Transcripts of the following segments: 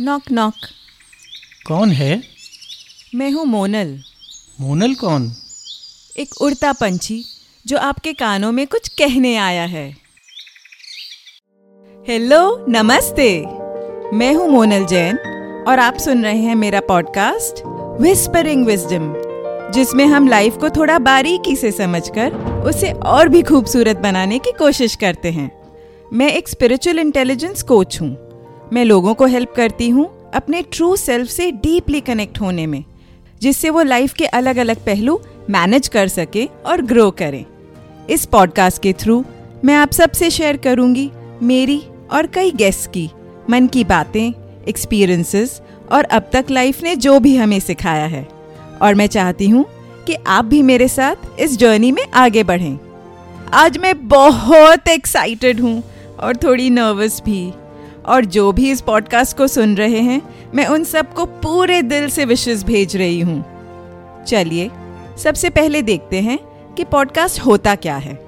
Knock knock कौन है? मैं हूँ मोनल। मोनल कौन? एक उड़ता पंछी जो आपके कानों में कुछ कहने आया है। हेलो नमस्ते। मैं हूँ मोनल जैन और आप सुन रहे हैं मेरा पॉडकास्ट विस्परिंग विजडम जिसमें हम लाइफ को थोड़ा बारीकी से समझकर उसे और भी खूबसूरत बनाने की कोशिश करते हैं। मैं एक स्पिरिचुअल इंटेलिजेंस कोच हूँ। मैं लोगों को हेल्प करती हूँ अपने ट्रू सेल्फ से डीपली कनेक्ट होने में, जिससे वो लाइफ के अलग अलग पहलू मैनेज कर सके और ग्रो करें। इस पॉडकास्ट के थ्रू मैं आप सबसे शेयर करूँगी मेरी और कई गेस्ट की मन की बातें एक्सपीरियंसेस और अब तक लाइफ ने जो भी हमें सिखाया है। और मैं चाहती हूँ कि आप भी मेरे साथ इस जर्नी में आगे बढ़ें। आज मैं बहुत एक्साइटेड हूँ और थोड़ी नर्वस भी। और जो भी इस पॉडकास्ट को सुन रहे हैं, मैं उन सबको पूरे दिल से विशेष भेज रही हूँ। चलिए, सबसे पहले देखते हैं कि पॉडकास्ट होता क्या है।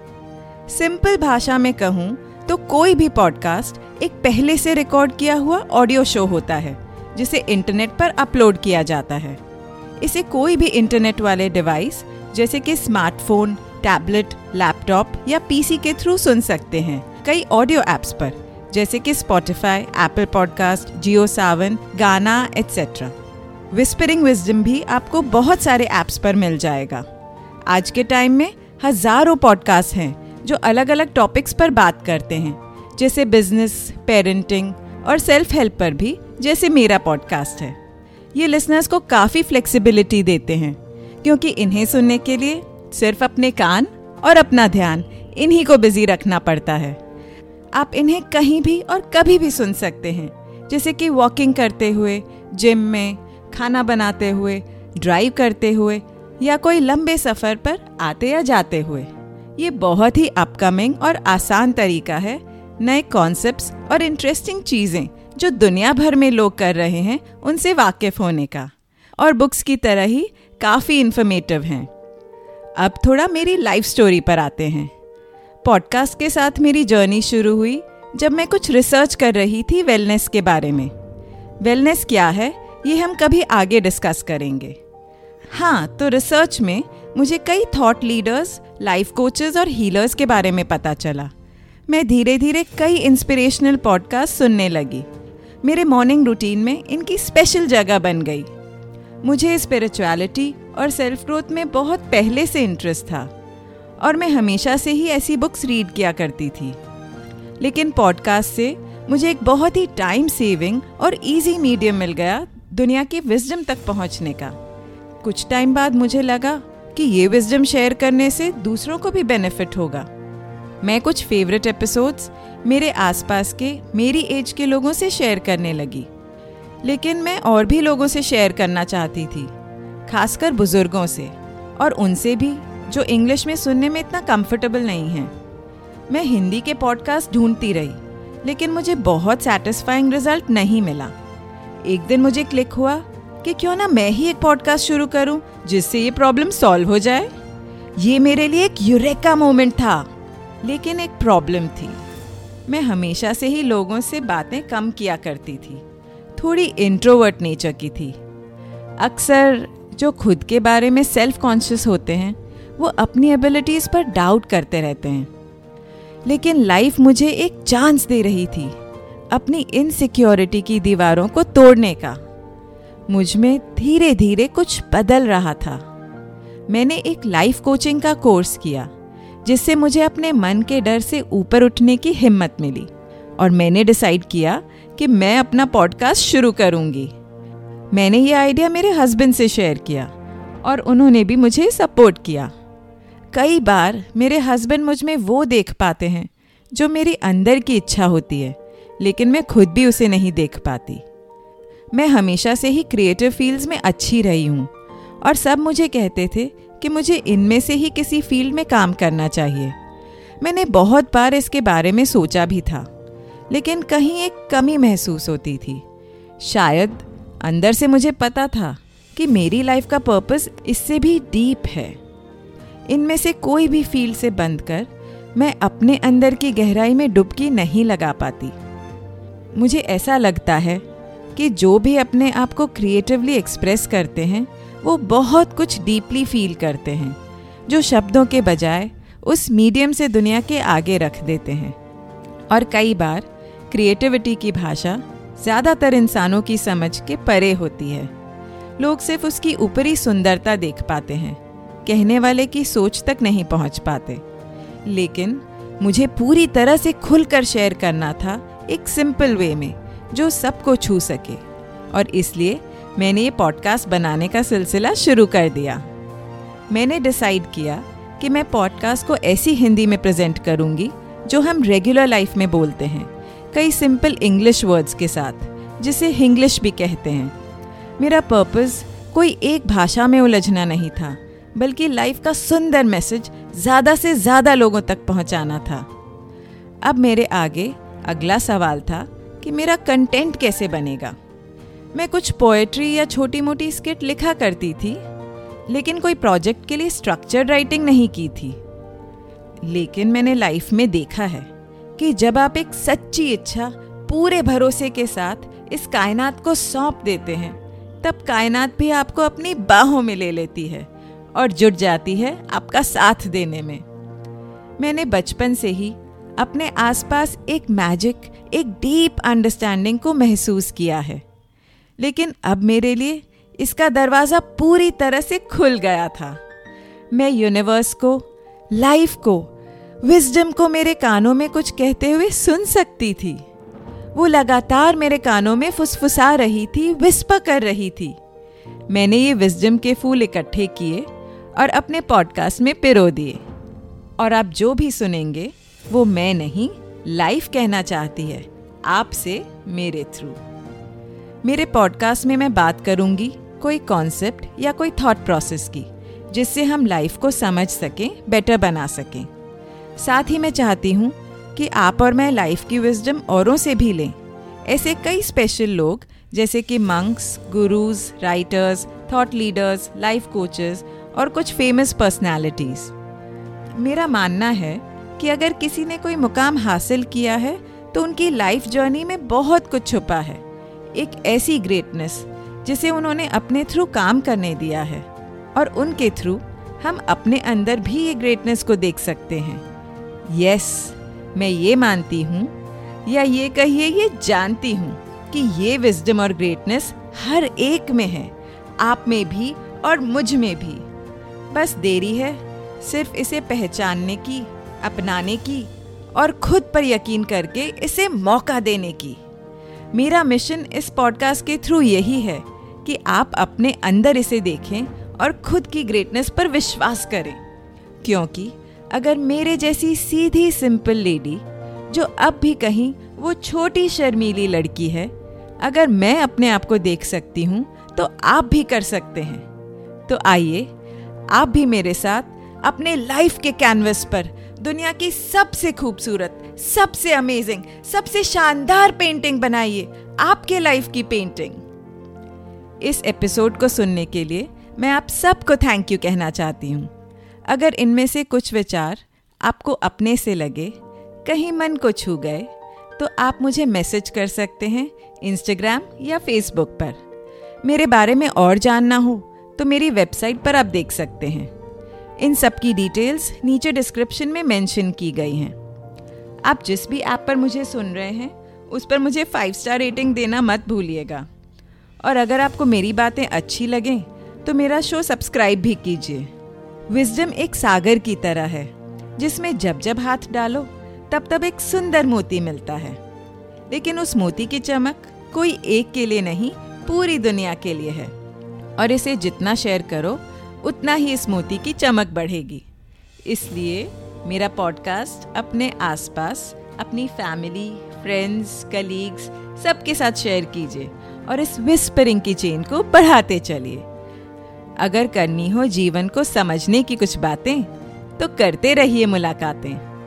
सिंपल भाषा में कहूँ तो कोई भी पॉडकास्ट एक पहले से रिकॉर्ड किया हुआ ऑडियो शो होता है, जिसे इंटरनेट पर अपलोड किया जाता है। इसे कोई भी इंटरनेट वाले डिवाइस जैसे कि स्मार्टफ़ोन टैबलेट लैपटॉप या पीसी के थ्रू सुन सकते हैं, कई ऑडियो एप्स पर। जैसे कि Spotify Apple podcast Jio Saavn Gaana etcetera whispering wisdom भी आपको बहुत सारे ऐप्स पर मिल जाएगा। आज के टाइम में हज़ारों पॉडकास्ट हैं जो अलग अलग टॉपिक्स पर बात करते हैं। जैसे बिज़नेस पेरेंटिंग और सेल्फ हेल्प पर भी, जैसे मेरा पॉडकास्ट है। ये लिसनर्स को काफ़ी फ्लेक्सिबिलिटी देते हैं, क्योंकि इन्हें सुनने के लिए सिर्फ़ अपने कान और अपना ध्यान इन्हीं को बिज़ी रखना पड़ता है। आप इन्हें कहीं भी और कभी भी सुन सकते हैं। जैसे कि वॉकिंग करते हुए जिम में, खाना बनाते हुए ड्राइव करते हुए, या कोई लंबे सफ़र पर आते या जाते हुए। ये बहुत ही अपकमिंग और आसान तरीका है, नए कॉन्सेप्ट्स और इंटरेस्टिंग चीज़ें जो दुनिया भर में लोग कर रहे हैं उनसे वाकिफ होने का। और बुक्स की तरह ही काफ़ी इन्फॉर्मेटिव हैं। अब थोड़ा मेरी लाइफ स्टोरी पर आते हैं। पॉडकास्ट के साथ मेरी जर्नी शुरू हुई जब मैं कुछ रिसर्च कर रही थी वेलनेस के बारे में। वेलनेस क्या है, ये हम कभी आगे डिस्कस करेंगे। हाँ तो रिसर्च में मुझे कई थॉट लीडर्स लाइफ कोचेस और हीलर्स के बारे में पता चला। मैं धीरे धीरे कई इंस्पिरेशनल पॉडकास्ट सुनने लगी। मेरे मॉर्निंग रूटीन में इनकी स्पेशल जगह बन गई। मुझे स्पिरिचुअलिटी और सेल्फ ग्रोथ में बहुत पहले से इंटरेस्ट था। और मैं हमेशा से ही ऐसी बुक्स रीड किया करती थी। लेकिन पॉडकास्ट से मुझे एक बहुत ही टाइम सेविंग और इजी मीडियम मिल गया दुनिया की विजडम तक पहुँचने का। कुछ टाइम बाद मुझे लगा कि ये विजडम शेयर करने से दूसरों को भी बेनिफिट होगा। मैं कुछ फेवरेट एपिसोड्स मेरे आसपास के, मेरी एज के लोगों से शेयर करने लगी। लेकिन मैं और भी लोगों से शेयर करना चाहती थी, खासकर बुज़ुर्गों से, और उनसे भी जो इंग्लिश में सुनने में इतना कंफर्टेबल नहीं है। मैं हिंदी के पॉडकास्ट ढूंढती रही, लेकिन मुझे बहुत सेटिस्फाइंग रिज़ल्ट नहीं मिला। एक दिन मुझे क्लिक हुआ कि क्यों ना मैं ही एक पॉडकास्ट शुरू करूँ, जिससे ये प्रॉब्लम सॉल्व हो जाए। ये मेरे लिए एक यूरेका मोमेंट था, लेकिन एक प्रॉब्लम थी। मैं हमेशा से ही लोगों से बातें कम किया करती थी। थोड़ी इंट्रोवर्ट नेचर की थी। अक्सर जो खुद के बारे में सेल्फ कॉन्शियस होते हैं वो अपनी एबिलिटीज़ पर डाउट करते रहते हैं। लेकिन लाइफ मुझे एक चांस दे रही थी अपनी इनसिक्योरिटी की दीवारों को तोड़ने का। मुझमें धीरे धीरे कुछ बदल रहा था। मैंने एक लाइफ कोचिंग का कोर्स किया, जिससे मुझे अपने मन के डर से ऊपर उठने की हिम्मत मिली और मैंने डिसाइड किया कि मैं अपना पॉडकास्ट शुरू करूँगी। मैंने ये आइडिया मेरे हस्बैंड से शेयर किया और उन्होंने भी मुझे सपोर्ट किया। कई बार मेरे हस्बैंड मुझमें वो देख पाते हैं, जो मेरी अंदर की इच्छा होती है, लेकिन मैं खुद भी उसे नहीं देख पाती। मैं हमेशा से ही क्रिएटिव फील्ड्स में अच्छी रही हूँ, और सब मुझे कहते थे कि मुझे इनमें से ही किसी फ़ील्ड में काम करना चाहिए। मैंने बहुत बार इसके बारे में सोचा भी था, लेकिन कहीं एक कमी महसूस होती थी। शायद अंदर से मुझे पता था कि मेरी लाइफ का पर्पस इससे भी डीप है। इनमें से कोई भी फ़ील्ड से बंद कर, मैं अपने अंदर की गहराई में डुबकी नहीं लगा पाती। मुझे ऐसा लगता है कि जो भी अपने आप को क्रिएटिवली एक्सप्रेस करते हैं, वो बहुत कुछ डीपली फील करते हैं, जो शब्दों के बजाय उस मीडियम से दुनिया के आगे रख देते हैं। और कई बार क्रिएटिविटी की भाषा ज़्यादातर इंसानों की समझ के परे होती है। लोग सिर्फ़ उसकी ऊपरी सुंदरता देख पाते हैं। कहने वाले की सोच तक नहीं पहुँच पाते। लेकिन मुझे पूरी तरह से खुलकर शेयर करना था एक सिंपल वे में, जो सबको छू सके। और इसलिए मैंने ये पॉडकास्ट बनाने का सिलसिला शुरू कर दिया। मैंने डिसाइड किया कि मैं पॉडकास्ट को ऐसी हिंदी में प्रेजेंट करूँगी, जो हम रेगुलर लाइफ में बोलते हैं, कई सिंपल इंग्लिश वर्ड्स के साथ, जिसे हिंग्लिश भी कहते हैं। मेरा पर्पस कोई एक भाषा में उलझना नहीं था। बल्कि लाइफ का सुंदर मैसेज ज़्यादा से ज़्यादा लोगों तक पहुंचाना था। अब मेरे आगे अगला सवाल था कि मेरा कंटेंट कैसे बनेगा? मैं कुछ पोएट्री या छोटी मोटी स्किट लिखा करती थी, लेकिन कोई प्रोजेक्ट के लिए स्ट्रक्चर्ड राइटिंग नहीं की थी। लेकिन मैंने लाइफ में देखा है कि जब आप एक सच्ची इच्छा पूरे भरोसे के साथ इस कायनात को सौंप देते हैं, तब कायनात भी आपको अपनी बाहों में ले लेती है। और जुट जाती है आपका साथ देने में। मैंने बचपन से ही अपने आसपास एक मैजिक एक डीप अंडरस्टैंडिंग को महसूस किया है। लेकिन अब मेरे लिए इसका दरवाज़ा पूरी तरह से खुल गया था। मैं यूनिवर्स को लाइफ को विजडम को मेरे कानों में कुछ कहते हुए सुन सकती थी। वो लगातार मेरे कानों में फुसफुसा रही थी विस्पर कर रही थी। मैंने ये विजडम के फूल इकट्ठे किए और अपने पॉडकास्ट में पिरो दिए। और आप जो भी सुनेंगे, वो मैं नहीं, लाइफ कहना चाहती है, आपसे मेरे थ्रू मेरे पॉडकास्ट में मैं बात करूँगी कोई कॉन्सेप्ट या कोई थॉट प्रोसेस की, जिससे हम लाइफ को समझ सकें बेटर बना सकें। साथ ही मैं चाहती हूँ कि आप और मैं लाइफ की विजडम औरों से भी लें। ऐसे कई स्पेशल लोग, जैसे कि monks gurus writers thought leaders life coaches और कुछ फ़ेमस पर्सनालिटीज मेरा मानना है कि अगर किसी ने कोई मुकाम हासिल किया है तो उनकी लाइफ जर्नी में बहुत कुछ छुपा है। एक ऐसी ग्रेटनेस जिसे उन्होंने अपने थ्रू काम करने दिया है। और उनके थ्रू हम अपने अंदर भी ये ग्रेटनेस को देख सकते हैं। यस मैं ये मानती हूँ, या ये कहिए, ये जानती हूँ कि ये विजडम और ग्रेटनेस हर एक में है, आप में भी और मुझमें भी। बस देरी है, सिर्फ़ इसे पहचानने की, अपनाने की और खुद पर यकीन करके इसे मौका देने की। मेरा मिशन इस पॉडकास्ट के थ्रू यही है कि आप अपने अंदर इसे देखें और खुद की ग्रेटनेस पर विश्वास करें। क्योंकि अगर मेरे जैसी सीधी सिंपल लेडी जो अब भी कहीं वो छोटी शर्मीली लड़की है, अगर मैं अपने आप को देख सकती हूँ तो आप भी कर सकते हैं। तो आइए आप भी मेरे साथ अपने लाइफ के कैनवस पर, दुनिया की सबसे खूबसूरत, सबसे अमेजिंग सबसे शानदार पेंटिंग बनाइए आपके लाइफ की पेंटिंग इस एपिसोड को सुनने के लिए मैं आप सबको थैंक यू कहना चाहती हूँ। अगर इनमें से कुछ विचार आपको अपने से लगे, कहीं मन को छू गए तो आप मुझे मैसेज कर सकते हैं इंस्टाग्राम या फेसबुक पर। मेरे बारे में और जानना हो तो मेरी वेबसाइट पर आप देख सकते हैं। इन सब की डिटेल्स नीचे डिस्क्रिप्शन में मेंशन की गई हैं। आप जिस भी ऐप पर मुझे सुन रहे हैं, उस पर मुझे फाइव स्टार रेटिंग देना मत भूलिएगा। और अगर आपको मेरी बातें अच्छी लगें तो मेरा शो सब्सक्राइब भी कीजिए। विजडम एक सागर की तरह है, जिसमें जब जब हाथ डालो, तब तब एक सुंदर मोती मिलता है। लेकिन उस मोती की चमक कोई एक के लिए नहीं, पूरी दुनिया के लिए है। और इसे जितना शेयर करो, उतना ही इस मोती की चमक बढ़ेगी। इसलिए मेरा पॉडकास्ट अपने आसपास, अपनी फैमिली फ्रेंड्स कलीग्स सबके साथ शेयर कीजिए और इस विस्परिंग की चेन को बढ़ाते चलिए। अगर करनी हो जीवन को समझने की कुछ बातें तो करते रहिए मुलाकातें।